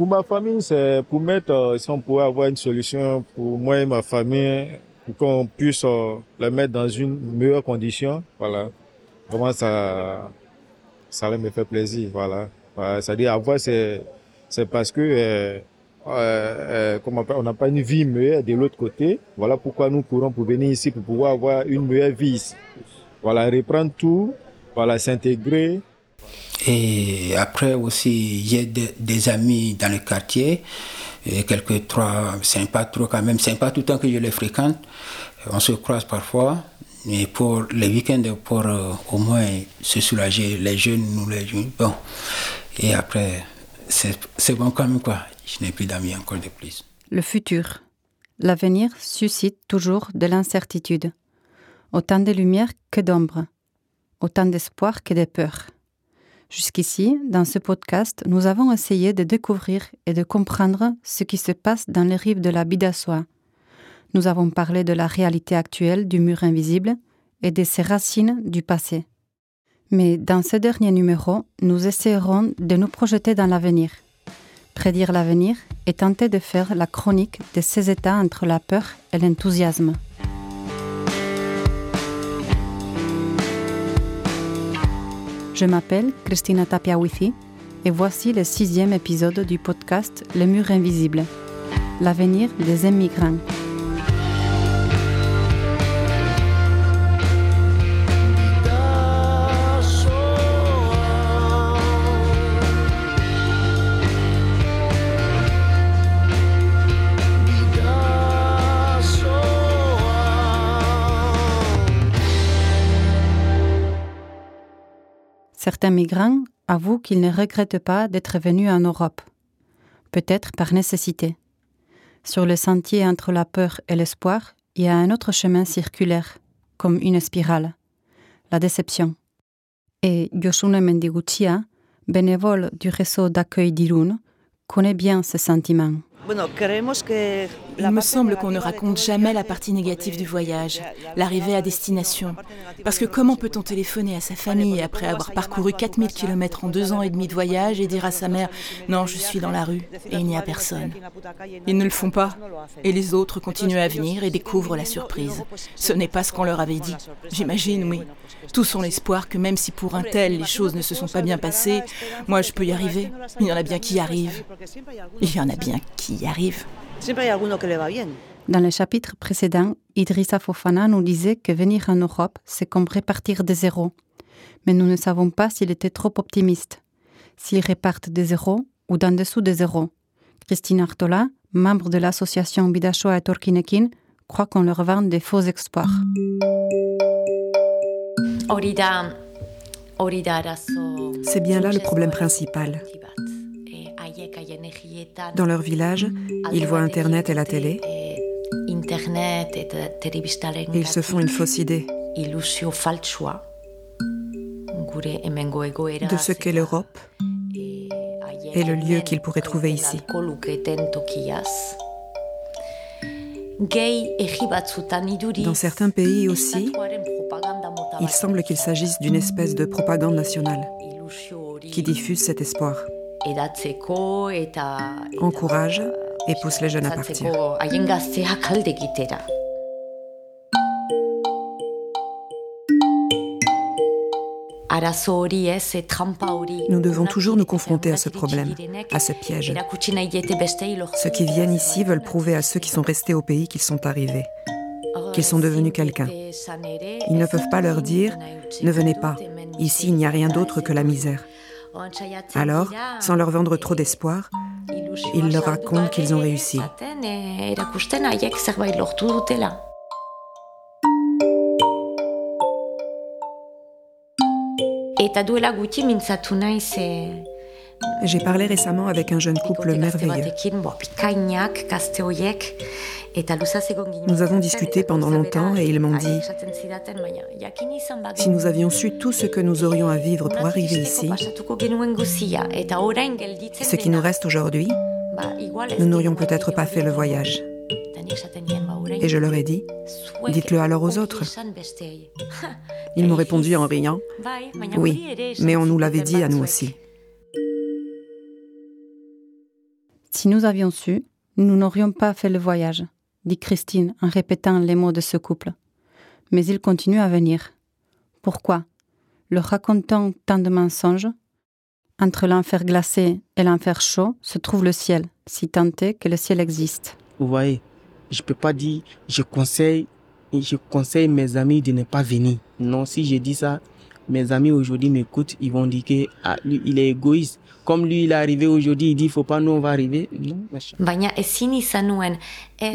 Pour ma famille, c'est pour mettre, euh, si on pouvait avoir une solution pour moi et ma famille, pour qu'on puisse euh, les mettre dans une meilleure condition. Voilà. Vraiment, ça, ça me fait plaisir. Voilà. C'est-à-dire, avoir, c'est, c'est parce que, euh, euh, on n'a pas une vie meilleure de l'autre côté. Voilà pourquoi nous courons pour venir ici, pour pouvoir avoir une meilleure vie. Voilà, reprendre tout, voilà, s'intégrer. Et après aussi, a des, des amis dans le quartier, et quelques trois sympas, trop quand même sympas tout le temps que je les fréquente. On se croise parfois, mais pour les week-ends, pour euh, au moins se soulager, les jeunes, nous les jeunes, bon. Et après, c'est bon quand même quoi. Je n'ai plus d'amis encore de plus. Le futur. L'avenir suscite toujours de l'incertitude. Autant de lumière que d'ombre. Autant d'espoir que de peur. Jusqu'ici, dans ce podcast, nous avons essayé de découvrir et de comprendre ce qui se passe dans les rives de la Bidassoa. Nous avons parlé de la réalité actuelle du mur invisible et de ses racines du passé. Mais dans ce dernier numéro, nous essaierons de nous projeter dans l'avenir. Prédire l'avenir et tenter de faire la chronique de ces états entre la peur et l'enthousiasme. Je m'appelle Christina Tapiawithi et voici le sixième épisode du podcast Le mur invisible, l'avenir des immigrants. Certains migrants avouent qu'ils ne regrettent pas d'être venus en Europe, peut-être par nécessité. Sur le sentier entre la peur et l'espoir, il y a un autre chemin circulaire, comme une spirale, la déception. Et Yoshune Mendiguchia, bénévole du réseau d'accueil d'Irun, connaît bien ce sentiment. Il me semble qu'on ne raconte jamais la partie négative du voyage, l'arrivée à destination. Parce que comment peut-on téléphoner à sa famille après avoir parcouru 4000 km en deux ans et demi de voyage et dire à sa mère Non, je suis dans la rue et il n'y a personne Ils ne le font pas. Et les autres continuent à venir et découvrent la surprise. Ce n'est pas ce qu'on leur avait dit. J'imagine, oui. Tous ont l'espoir que même si pour un tel les choses ne se sont pas bien passées, moi je peux y arriver. Il y en a bien qui y arrivent. Il y en a bien qui y. Dans le chapitre précédent, Idrissa Fofana nous disait que venir en Europe, c'est comme repartir de zéro. Mais nous ne savons pas s'il était trop optimiste. S'ils repartent de zéro ou d'en dessous de zéro. Christine Artola, membre de l'association Bidashoa et Torkinekin, croit qu'on leur vend des faux espoirs. C'est bien là le problème principal. Dans leur village, ils voient Internet et la télé. Et ils se font une fausse idée. De ce qu'est l'Europe et le lieu qu'ils pourraient trouver ici. Dans certains pays aussi, il semble qu'il s'agisse d'une espèce de propagande nationale qui diffuse cet espoir encourage et pousse les jeunes à partir. Nous devons toujours nous confronter à ce problème, à ce piège. Ceux qui viennent ici veulent prouver à ceux qui sont restés au pays qu'ils sont arrivés, qu'ils sont devenus quelqu'un. Ils ne peuvent pas leur dire ⁇ Ne venez pas, ici il n'y a rien d'autre que la misère ⁇ alors, sans leur vendre trop d'espoir, ils leur racontent qu'ils ont réussi. J'ai parlé récemment avec un jeune couple merveilleux. Nous avons discuté pendant longtemps et ils m'ont dit, si nous avions su tout ce que nous aurions à vivre pour arriver ici, ce qui nous reste aujourd'hui, nous n'aurions peut-être pas fait le voyage. Et je leur ai dit, dites-le alors aux autres. Ils m'ont répondu en riant, oui, mais on nous l'avait dit à nous aussi. Si nous avions su, nous n'aurions pas fait le voyage, dit Christine en répétant les mots de ce couple. Mais il continue à venir. Pourquoi? Le racontant tant de mensonges? Entre l'enfer glacé et l'enfer chaud se trouve le ciel, si tant est que le ciel existe. Vous voyez, je ne peux pas dire je conseille, je conseille mes amis de ne pas venir. Non, si je dis ça, mes amis aujourd'hui m'écoutent, ils vont dire qu'il ah, est égoïste. Comme lui, il est arrivé aujourd'hui, il dit, il faut pas, nous, on va arriver. Mais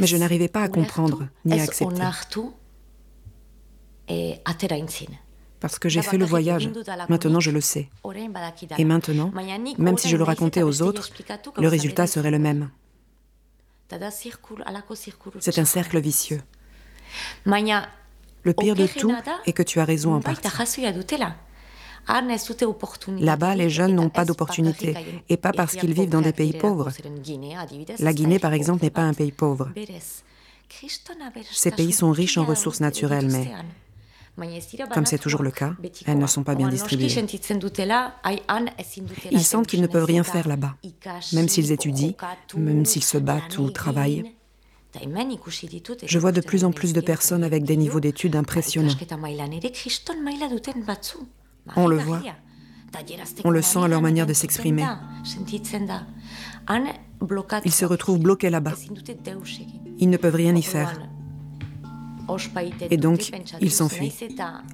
je n'arrivais pas à comprendre, ni à accepter. Parce que j'ai fait le voyage, maintenant je le sais. Et maintenant, même si je le racontais aux autres, le résultat serait le même. C'est un cercle vicieux. Le pire de tout est que tu as raison en partie. Là-bas, les jeunes n'ont pas d'opportunité, et pas parce qu'ils vivent dans des pays pauvres. La Guinée, par exemple, n'est pas un pays pauvre. Ces pays sont riches en ressources naturelles, mais comme c'est toujours le cas, elles ne sont pas bien distribuées. Ils sentent qu'ils ne peuvent rien faire là-bas, même s'ils étudient, même s'ils se battent ou travaillent. Je vois de plus en plus de personnes avec des niveaux d'études impressionnants. On le voit. On le sent à leur manière de s'exprimer. Ils se retrouvent bloqués là-bas. Ils ne peuvent rien y faire. Et donc, ils s'enfuient.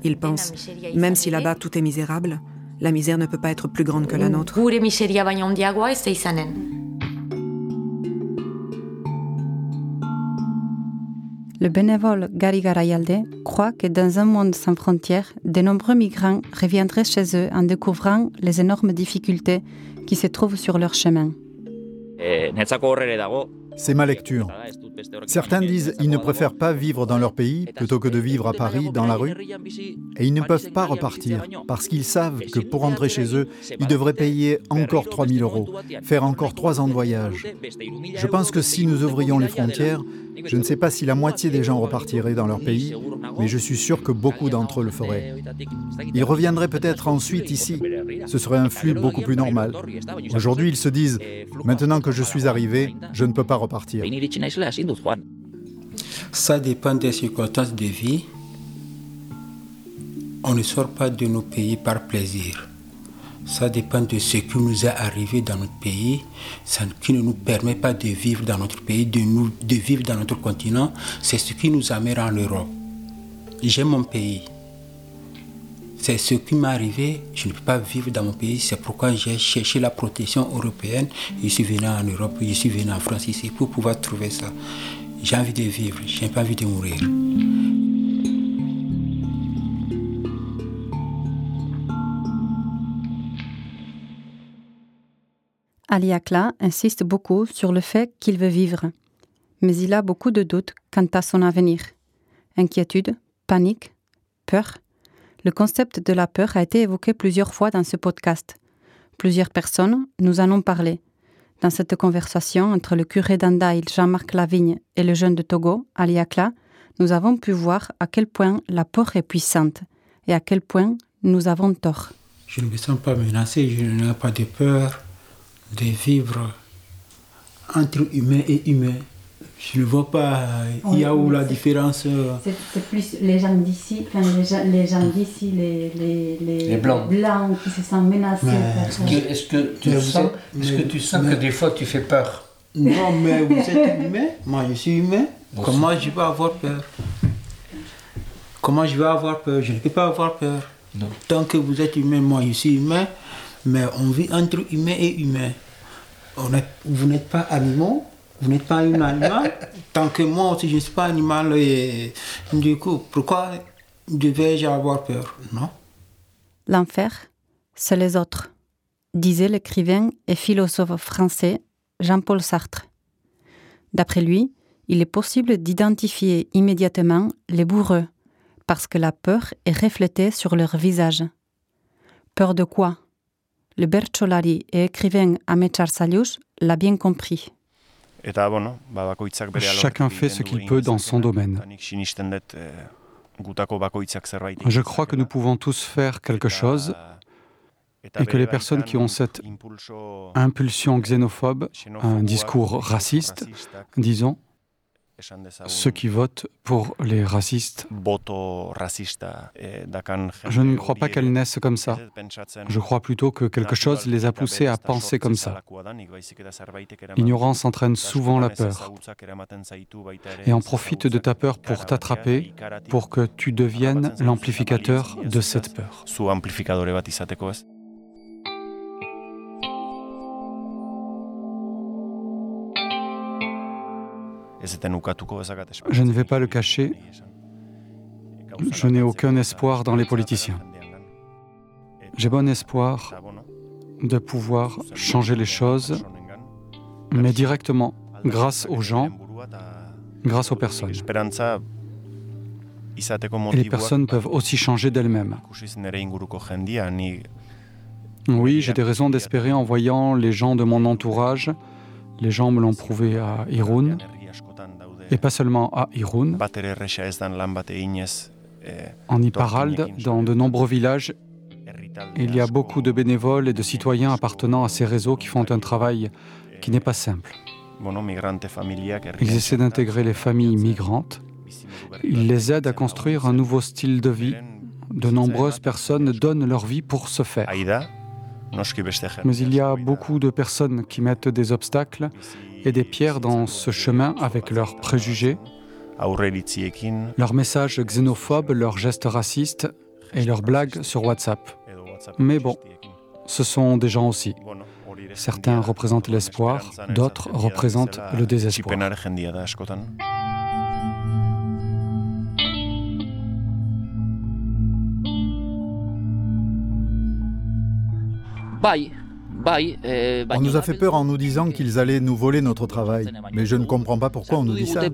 Ils pensent, même si là-bas tout est misérable, la misère ne peut pas être plus grande que la nôtre. Le bénévole Gary Garayalde croit que dans un monde sans frontières, de nombreux migrants reviendraient chez eux en découvrant les énormes difficultés qui se trouvent sur leur chemin. C'est ma lecture. Certains disent qu'ils ne préfèrent pas vivre dans leur pays plutôt que de vivre à Paris dans la rue. Et ils ne peuvent pas repartir parce qu'ils savent que pour rentrer chez eux, ils devraient payer encore 3000 euros, faire encore trois ans de voyage. Je pense que si nous ouvrions les frontières, je ne sais pas si la moitié des gens repartiraient dans leur pays, mais je suis sûr que beaucoup d'entre eux le feraient. Ils reviendraient peut-être ensuite ici. Ce serait un flux beaucoup plus normal. Aujourd'hui, ils se disent, maintenant que je suis arrivé, je ne peux pas repartir. Ça dépend des circonstances de vie. On ne sort pas de nos pays par plaisir. Ça dépend de ce qui nous est arrivé dans notre pays, ce qui ne nous permet pas de vivre dans notre pays, de, nous, de vivre dans notre continent. C'est ce qui nous amène en Europe. J'aime mon pays. C'est ce qui m'est arrivé. Je ne peux pas vivre dans mon pays. C'est pourquoi j'ai cherché la protection européenne. Je suis venu en Europe, je suis venu en France ici pour pouvoir trouver ça. J'ai envie de vivre, je n'ai pas envie de mourir. Ali Akla insiste beaucoup sur le fait qu'il veut vivre, mais il a beaucoup de doutes quant à son avenir. Inquiétude, panique, peur. Le concept de la peur a été évoqué plusieurs fois dans ce podcast. Plusieurs personnes nous en ont parlé. Dans cette conversation entre le curé d'Andaïl, Jean-Marc Lavigne, et le jeune de Togo, Ali Akla, nous avons pu voir à quel point la peur est puissante et à quel point nous avons tort. Je ne me sens pas menacé, je n'ai pas de peur de vivre entre humain et humain. Je ne vois pas, il y a où la différence euh, C'est plus les gens d'ici, les gens, les gens d'ici, les, les, les, blancs. blancs. qui se sentent menacés. Est-ce que, tu sens, est que, tu sens que des fois tu fais peur? Non, mais vous êtes humain, moi je suis humain. Comment je vais avoir peur? Comment je vais avoir peur? Je ne peux pas avoir peur. Non. Tant que vous êtes humain, moi je suis humain, mais on vit entre humain et humain. On est, vous n'êtes pas animaux, vous n'êtes pas un animal. Tant que moi aussi je ne suis pas animal, et du coup, pourquoi devais-je avoir peur Non? L'enfer, c'est les autres, disait l'écrivain et philosophe français Jean-Paul Sartre. D'après lui, il est possible d'identifier immédiatement les bourreux, parce que la peur est reflétée sur leur visage. Peur de quoi? Le bertsolari et écrivain Amechar Salius l'a bien compris. Chacun fait ce qu'il peut dans son domaine. Je crois que nous pouvons tous faire quelque chose et que les personnes qui ont cette impulsion xénophobe, un discours raciste, disons, ceux qui votent pour les racistes. Je ne crois pas qu'elles naissent comme ça. Je crois plutôt que quelque chose les a poussées à penser comme ça. L'ignorance entraîne souvent la peur. Et on profite de ta peur pour t'attraper, pour que tu deviennes l'amplificateur de cette peur. Je ne vais pas le cacher, je n'ai aucun espoir dans les politiciens. J'ai bon espoir de pouvoir changer les choses, mais directement, grâce aux gens, grâce aux personnes. Et les personnes peuvent aussi changer d'elles-mêmes. Oui, j'ai des raisons d'espérer en voyant les gens de mon entourage. Les gens me l'ont prouvé à Irun, et pas seulement à Irun. En Iparalde, dans de nombreux villages, il y a beaucoup de bénévoles et de citoyens appartenant à ces réseaux qui font un travail qui n'est pas simple. Ils essaient d'intégrer les familles migrantes. Ils les aident à construire un nouveau style de vie. De nombreuses personnes donnent leur vie pour ce faire. Mais il y a beaucoup de personnes qui mettent des obstacles et des pierres dans ce chemin avec leurs préjugés, leurs messages xénophobes, leurs gestes racistes et leurs blagues sur WhatsApp. Mais bon, ce sont des gens aussi. Certains représentent l'espoir, d'autres représentent le désespoir. On nous a fait peur en nous disant qu'ils allaient nous voler notre travail, mais je ne comprends pas pourquoi on nous dit ça. Je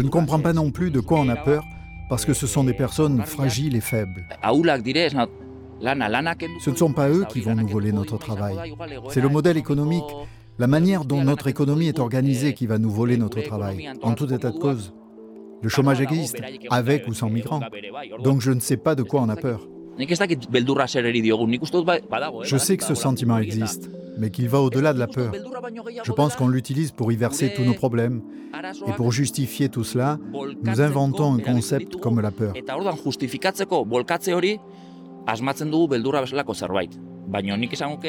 ne comprends pas non plus de quoi on a peur, parce que ce sont des personnes fragiles et faibles. Ce ne sont pas eux qui vont nous voler notre travail. C'est le modèle économique, la manière dont notre économie est organisée qui va nous voler notre travail, en tout état de cause. Le chômage existe, avec ou sans migrants. Donc je ne sais pas de quoi on a peur. Je sais que ce sentiment existe, mais qu'il va au-delà de la peur. Je pense qu'on l'utilise pour y verser tous nos problèmes. Et pour justifier tout cela, nous inventons un concept comme la peur.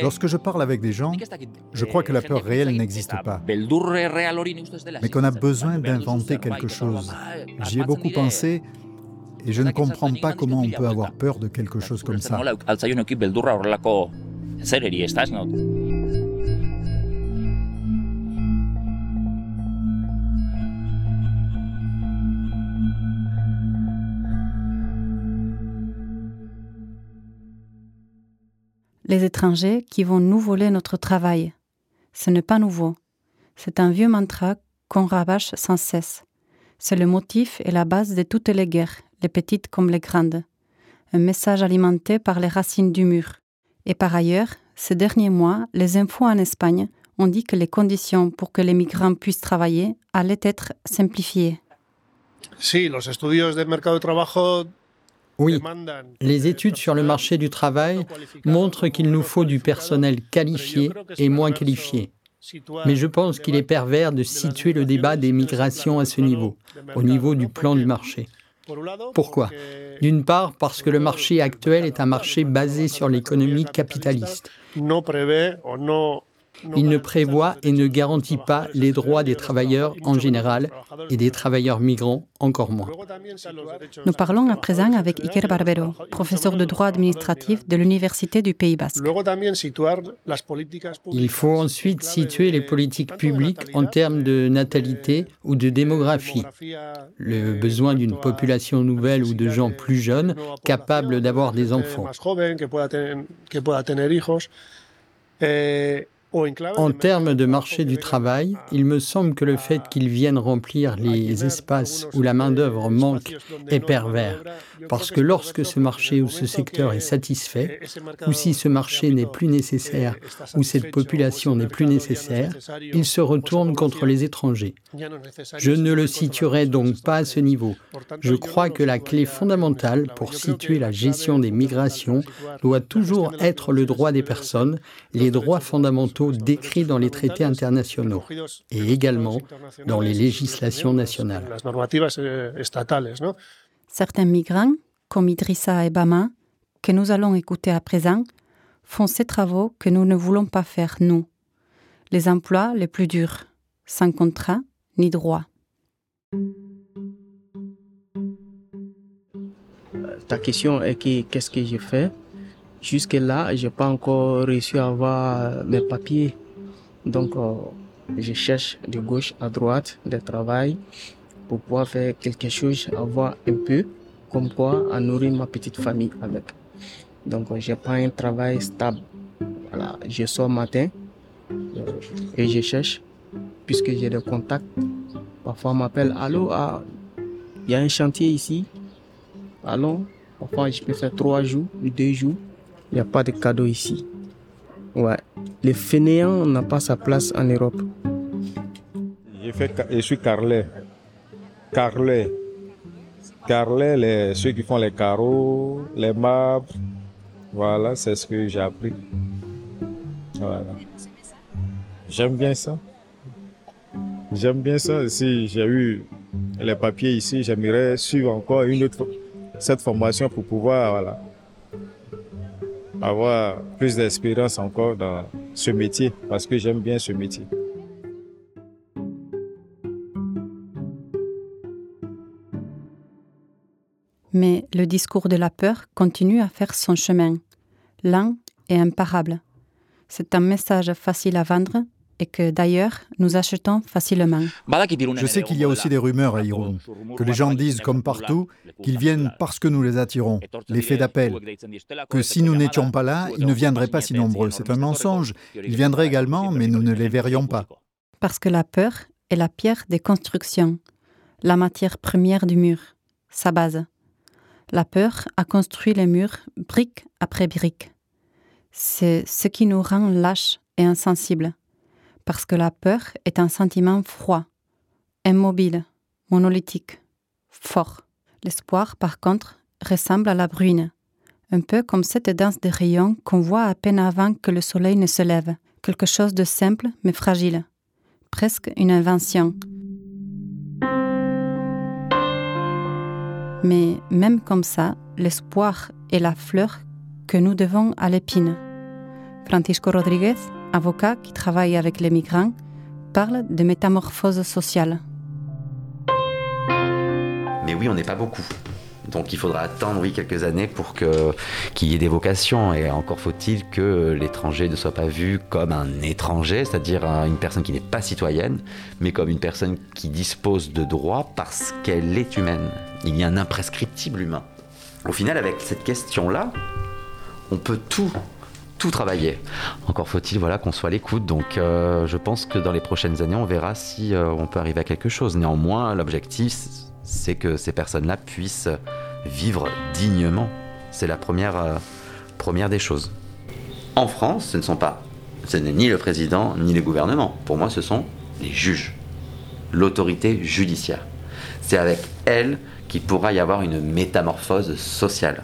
Lorsque je parle avec des gens, je crois que la peur réelle n'existe pas, mais qu'on a besoin d'inventer quelque chose. J'y ai beaucoup pensé et je ne comprends pas comment on peut avoir peur de quelque chose comme ça. Les étrangers qui vont nous voler notre travail. Ce n'est pas nouveau. C'est un vieux mantra qu'on rabâche sans cesse. C'est le motif et la base de toutes les guerres, les petites comme les grandes. Un message alimenté par les racines du mur. Et par ailleurs, ces derniers mois, les infos en Espagne ont dit que les conditions pour que les migrants puissent travailler allaient être simplifiées. Sí, los estudios de mercado de trabajo oui, les études sur le marché du travail montrent qu'il nous faut du personnel qualifié et moins qualifié. Mais je pense qu'il est pervers de situer le débat des migrations à ce niveau, au niveau du plan du marché. Pourquoi? D'une part, parce que le marché actuel est un marché basé sur l'économie capitaliste. Il ne prévoit et ne garantit pas les droits des travailleurs en général et des travailleurs migrants encore moins. Nous parlons à présent avec Iker Barbero, professeur de droit administratif de l'Université du Pays Basque. Il faut ensuite situer les politiques publiques en termes de natalité ou de démographie, le besoin d'une population nouvelle ou de gens plus jeunes capables d'avoir des enfants En termes de marché du travail, il me semble que le fait qu'ils viennent remplir les espaces où la main-d'œuvre manque est pervers. Parce que lorsque ce marché ou ce secteur est satisfait, ou si ce marché n'est plus nécessaire, ou cette population n'est plus nécessaire, il se retourne contre les étrangers. Je ne le situerai donc pas à ce niveau. Je crois que la clé fondamentale pour situer la gestion des migrations doit toujours être le droit des personnes, les droits fondamentaux décrits dans les traités internationaux et également dans les législations nationales. Certains migrants, comme Idrissa et Bama, que nous allons écouter à présent, font ces travaux que nous ne voulons pas faire, nous. Les emplois les plus durs, sans contrat ni droit. Ta question est qu'est-ce que j'ai fait? Jusque-là, je n'ai pas encore réussi à avoir mes papiers. Donc, euh, je cherche de gauche à droite de travail pour pouvoir faire quelque chose, avoir un peu, comme quoi, à nourrir ma petite famille avec. Donc, je n'ai pas un travail stable. Voilà, je sors matin euh, et je cherche, puisque j'ai des contacts. Parfois, on m'appelle, allô, ah, il y a un chantier ici. Allô, parfois, je peux faire trois jours, deux jours. Il n'y a pas de cadeau ici. Ouais. Le fainéant n'a pas sa place en Europe. Je, je suis carlet. Carlet. Carlet, les, ceux qui font les carreaux, les marbres. Voilà, c'est ce que j'ai appris. Voilà. J'aime bien ça. J'aime bien ça. Si j'ai eu les papiers ici, j'aimerais suivre encore une autre cette formation pour pouvoir voilà, avoir plus d'expérience encore dans ce métier parce que j'aime bien ce métier. Mais le discours de la peur continue à faire son chemin, lent et imparable. C'est un message facile à vendre et que d'ailleurs nous achetons facilement. Je sais qu'il y a aussi des rumeurs à Irun, que les gens disent comme partout qu'ils viennent parce que nous les attirons, l'effet d'appel, que si nous n'étions pas là, ils ne viendraient pas si nombreux. C'est un mensonge. Ils viendraient également, mais nous ne les verrions pas. Parce que la peur est la pierre des constructions, la matière première du mur, sa base. La peur a construit les murs brique après brique. C'est ce qui nous rend lâches et insensibles parce que la peur est un sentiment froid, immobile, monolithique, fort. L'espoir, par contre, ressemble à la bruine, un peu comme cette danse des rayons qu'on voit à peine avant que le soleil ne se lève, quelque chose de simple mais fragile, presque une invention. Mais même comme ça, l'espoir est la fleur que nous devons à l'épine. Francisco Rodriguez avocat qui travaille avec les migrants, parle de métamorphose sociale. Mais oui, on n'est pas beaucoup. Donc il faudra attendre oui, quelques années pour qu'il y ait des vocations. Et encore faut-il que l'étranger ne soit pas vu comme un étranger, c'est-à-dire une personne qui n'est pas citoyenne, mais comme une personne qui dispose de droits parce qu'elle est humaine. Il y a un imprescriptible humain. Au final, avec cette question-là, on peut tout tout travailler. Encore faut-il voilà, qu'on soit à l'écoute. Donc euh, je pense que dans les prochaines années, on verra si euh, on peut arriver à quelque chose. Néanmoins, l'objectif, c'est que ces personnes-là puissent vivre dignement. C'est la première, euh, première des choses. En France, ce ne sont pas, ce n'est ni le président ni le gouvernement. Pour moi, ce sont les juges, l'autorité judiciaire. C'est avec elle qu'il pourra y avoir une métamorphose sociale.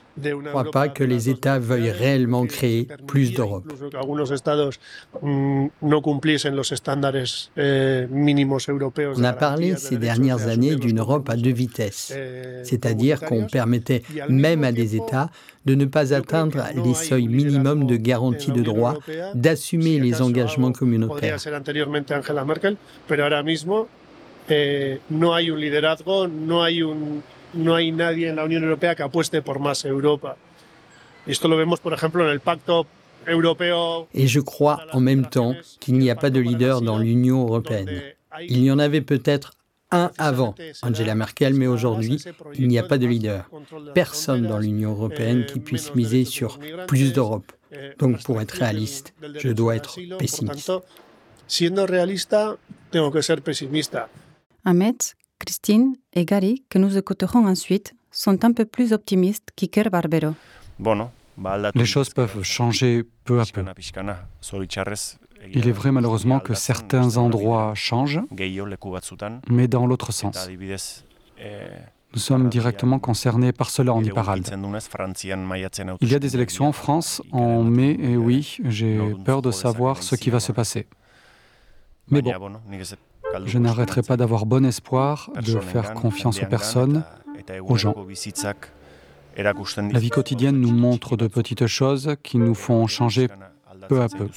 Je ne crois pas que les États veuillent réellement créer plus d'Europe. Mm, eh, On a parlé ces dernières années d'une Europe à deux vitesses, eh, c'est-à-dire qu'on permettait même à des États de ne pas atteindre les seuils minimums de garantie de droit, d'assumer les engagements communautaires. Eh, no hay nadie en la Unión Europea que apueste por más Europa. Et je crois en même temps qu'il n'y a pas de leader dans l'Union européenne. Il y en avait peut-être un avant Angela Merkel, mais aujourd'hui, il n'y a pas de leader. Personne dans l'Union européenne qui puisse miser sur plus d'Europe. Donc pour être réaliste, je dois être pessimiste. Ahmed, Christine et Gary, que nous écouterons ensuite, sont un peu plus optimistes qu'Iker Barbero. Les choses peuvent changer peu à peu. Il est vrai malheureusement que certains endroits changent, mais dans l'autre sens. Nous sommes directement concernés par cela en Iparalde. Il y a des élections en France en mai et oui, j'ai peur de savoir ce qui va se passer. Mais bon, je n'arrêterai pas d'avoir bon espoir, de faire confiance aux personnes, aux gens. La vie quotidienne nous montre de petites choses qui nous font changer peu à peu.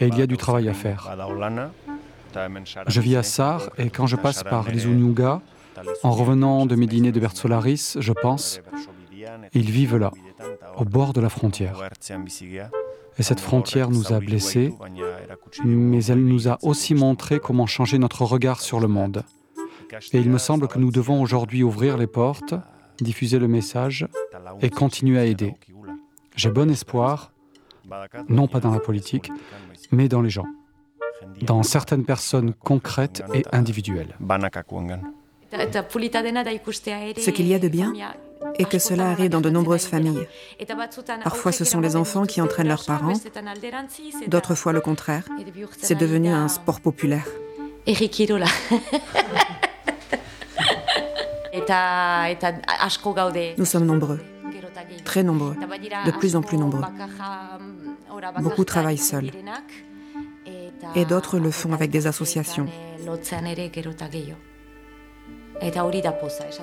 Et il y a du travail à faire. Je vis à Sar et quand je passe par Lizuniuga, en revenant de mes dîners de Bertsolaris, je pense, ils vivent là, au bord de la frontière. Et cette frontière nous a blessés, mais elle nous a aussi montré comment changer notre regard sur le monde. Et il me semble que nous devons aujourd'hui ouvrir les portes, diffuser le message et continuer à aider. J'ai bon espoir, non pas dans la politique, mais dans les gens, dans certaines personnes concrètes et individuelles. Ce qu'il y a de bien est que cela arrive dans de nombreuses familles. Parfois ce sont les enfants qui entraînent leurs parents, d'autres fois le contraire. C'est devenu un sport populaire. Nous sommes nombreux, très nombreux, de plus en plus nombreux. Beaucoup travaillent seuls et d'autres le font avec des associations.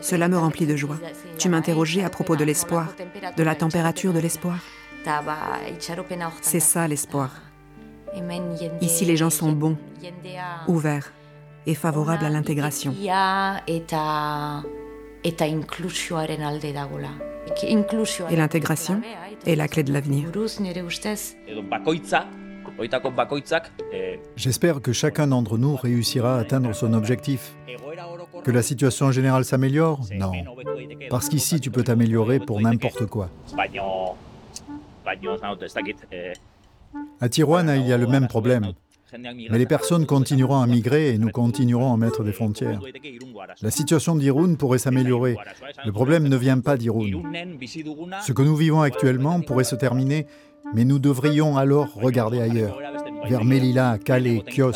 Cela me remplit de joie. Tu m'interrogeais à propos de l'espoir, de la température de l'espoir. C'est ça l'espoir. Ici, les gens sont bons, ouverts et favorables à l'intégration. Et l'intégration est la clé de l'avenir. J'espère que chacun d'entre nous réussira à atteindre son objectif. Que la situation générale s'améliore? Non. Parce qu'ici, tu peux t'améliorer pour n'importe quoi. À Tijuana, il y a le même problème. Mais les personnes continueront à migrer et nous continuerons à mettre des frontières. La situation d'Irun pourrait s'améliorer. Le problème ne vient pas d'Irun. Ce que nous vivons actuellement pourrait se terminer, mais nous devrions alors regarder ailleurs, vers Melilla, Calais, Kios.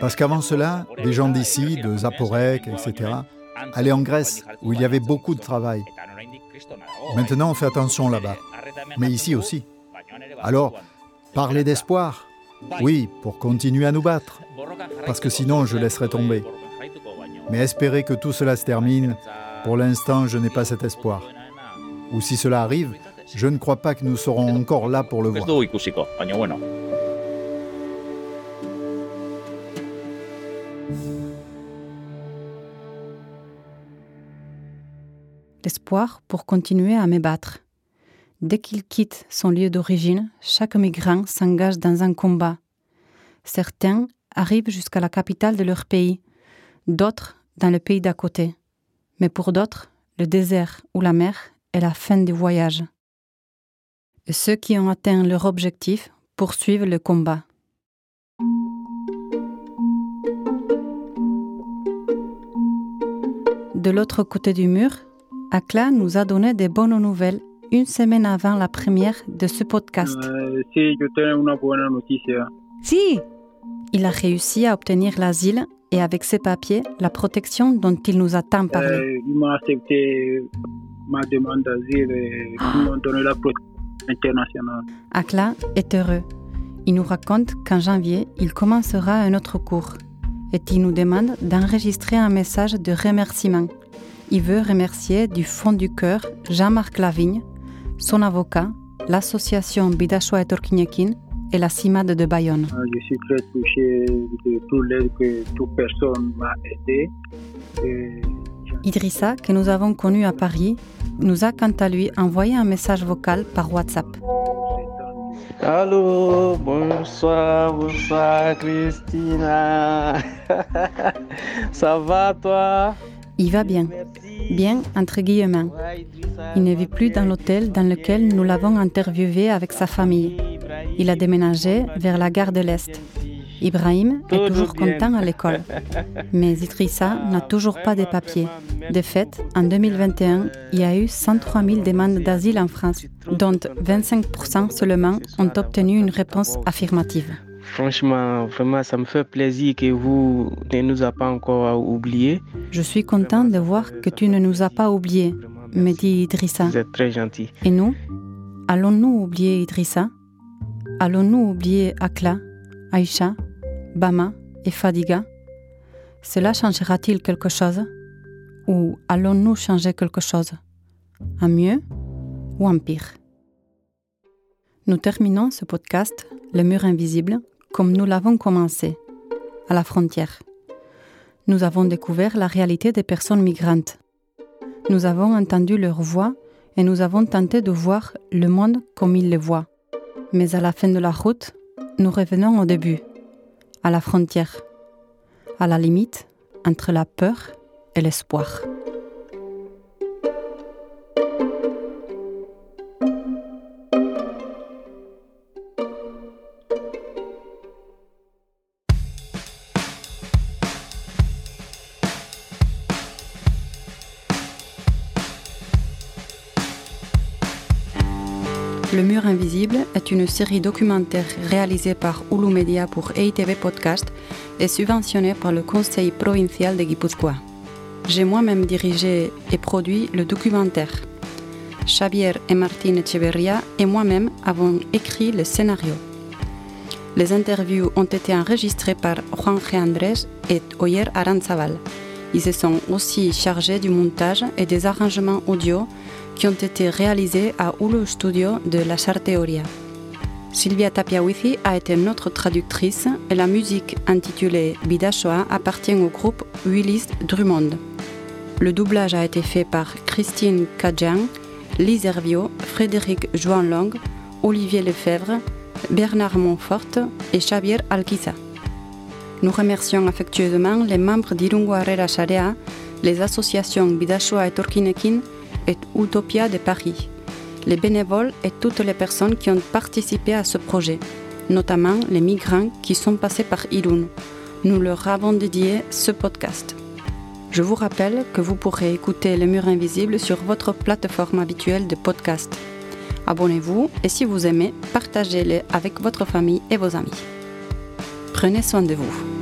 Parce qu'avant cela, des gens d'ici, de Zaporek, etc., allaient en Grèce, où il y avait beaucoup de travail. Maintenant, on fait attention là-bas, mais ici aussi. Alors, parler d'espoir, oui, pour continuer à nous battre, parce que sinon je laisserai tomber. Mais espérer que tout cela se termine, pour l'instant, je n'ai pas cet espoir. Ou si cela arrive, je ne crois pas que nous serons encore là pour le voir. L'espoir pour continuer à me battre. Dès qu'il quitte son lieu d'origine, chaque migrant s'engage dans un combat. Certains arrivent jusqu'à la capitale de leur pays, d'autres dans le pays d'à côté. Mais pour d'autres, le désert ou la mer est la fin du voyage. Ceux qui ont atteint leur objectif poursuivent le combat. De l'autre côté du mur, Akla nous a donné des bonnes nouvelles une semaine avant la première de ce podcast. Si, il a réussi à obtenir l'asile et avec ses papiers, la protection dont il nous a tant parlé. Euh, il m'a accepté ma demande d'asile et ils m'ont donné la protection internationale. Akla est heureux. Il nous raconte qu'en janvier, il commencera un autre cours et il nous demande d'enregistrer un message de remerciement. Il veut remercier du fond du cœur Jean-Marc Lavigne, son avocat, l'association Bidashwa et Torkinekin et la CIMAD de Bayonne. Ah, je suis très touché de tout l'aide que toute personne m'a aidé. Idrissa, que nous avons connu à Paris, nous a quant à lui envoyé un message vocal par WhatsApp. Allô, bonsoir, bonsoir Christina. Ça va toi? Il va bien. Bien, entre guillemets. Il ne vit plus dans l'hôtel dans lequel nous l'avons interviewé avec sa famille. Il a déménagé vers la gare de l'Est. Ibrahim est toujours content à l'école. Mais Idrissa n'a toujours pas de papiers. De fait, en 2021, il y a eu 103 000 demandes d'asile en France, dont 25% seulement ont obtenu une réponse affirmative. Franchement, vraiment, ça me fait plaisir que vous ne nous a pas encore oubliés. Je suis content de voir que tu ne nous as pas oubliés, me dit Idrissa. Vous êtes très gentil. Et nous Allons-nous oublier Idrissa? Allons-nous oublier Akla, Aïcha, Bama et Fadiga Cela changera-t-il quelque chose? Ou allons-nous changer quelque chose? En mieux ou en pire? Nous terminons ce podcast, Le mur invisible, comme nous l'avons commencé, à la frontière. Nous avons découvert la réalité des personnes migrantes. Nous avons entendu leur voix et nous avons tenté de voir le monde comme ils le voient. Mais à la fin de la route, nous revenons au début, à la frontière, à la limite entre la peur et l'espoir. Est une série documentaire réalisée par Hulu Media pour EITV Podcast et subventionnée par le Conseil provincial de Guipúzcoa. J'ai moi-même dirigé et produit le documentaire. Xavier et Martine Echeverria et moi-même avons écrit le scénario. Les interviews ont été enregistrées par Juan G. Andrés et Oyer Aranzaval. Ils se sont aussi chargés du montage et des arrangements audio qui ont été réalisés à Hulu Studio de La Charteoria. Silvia Tapiawithi a été notre traductrice et la musique intitulée Bidashoa appartient au groupe Willis Drummond. Le doublage a été fait par Christine Kadjan, Lise Hervio, Frédéric Joanlong, Olivier Lefebvre, Bernard Montfort et Xavier Alquiza. Nous remercions affectueusement les membres d'Irungo Arrera Sharea, les associations Bidashoa et Torkinekin et Utopia de Paris, les bénévoles et toutes les personnes qui ont participé à ce projet, notamment les migrants qui sont passés par Irun. Nous leur avons dédié ce podcast. Je vous rappelle que vous pourrez écouter Les Murs Invisibles sur votre plateforme habituelle de podcast. Abonnez-vous et si vous aimez, partagez-les avec votre famille et vos amis. Prenez soin de vous.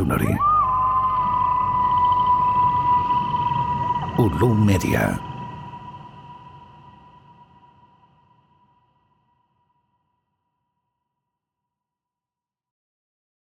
Entzun hori. Ulu Media.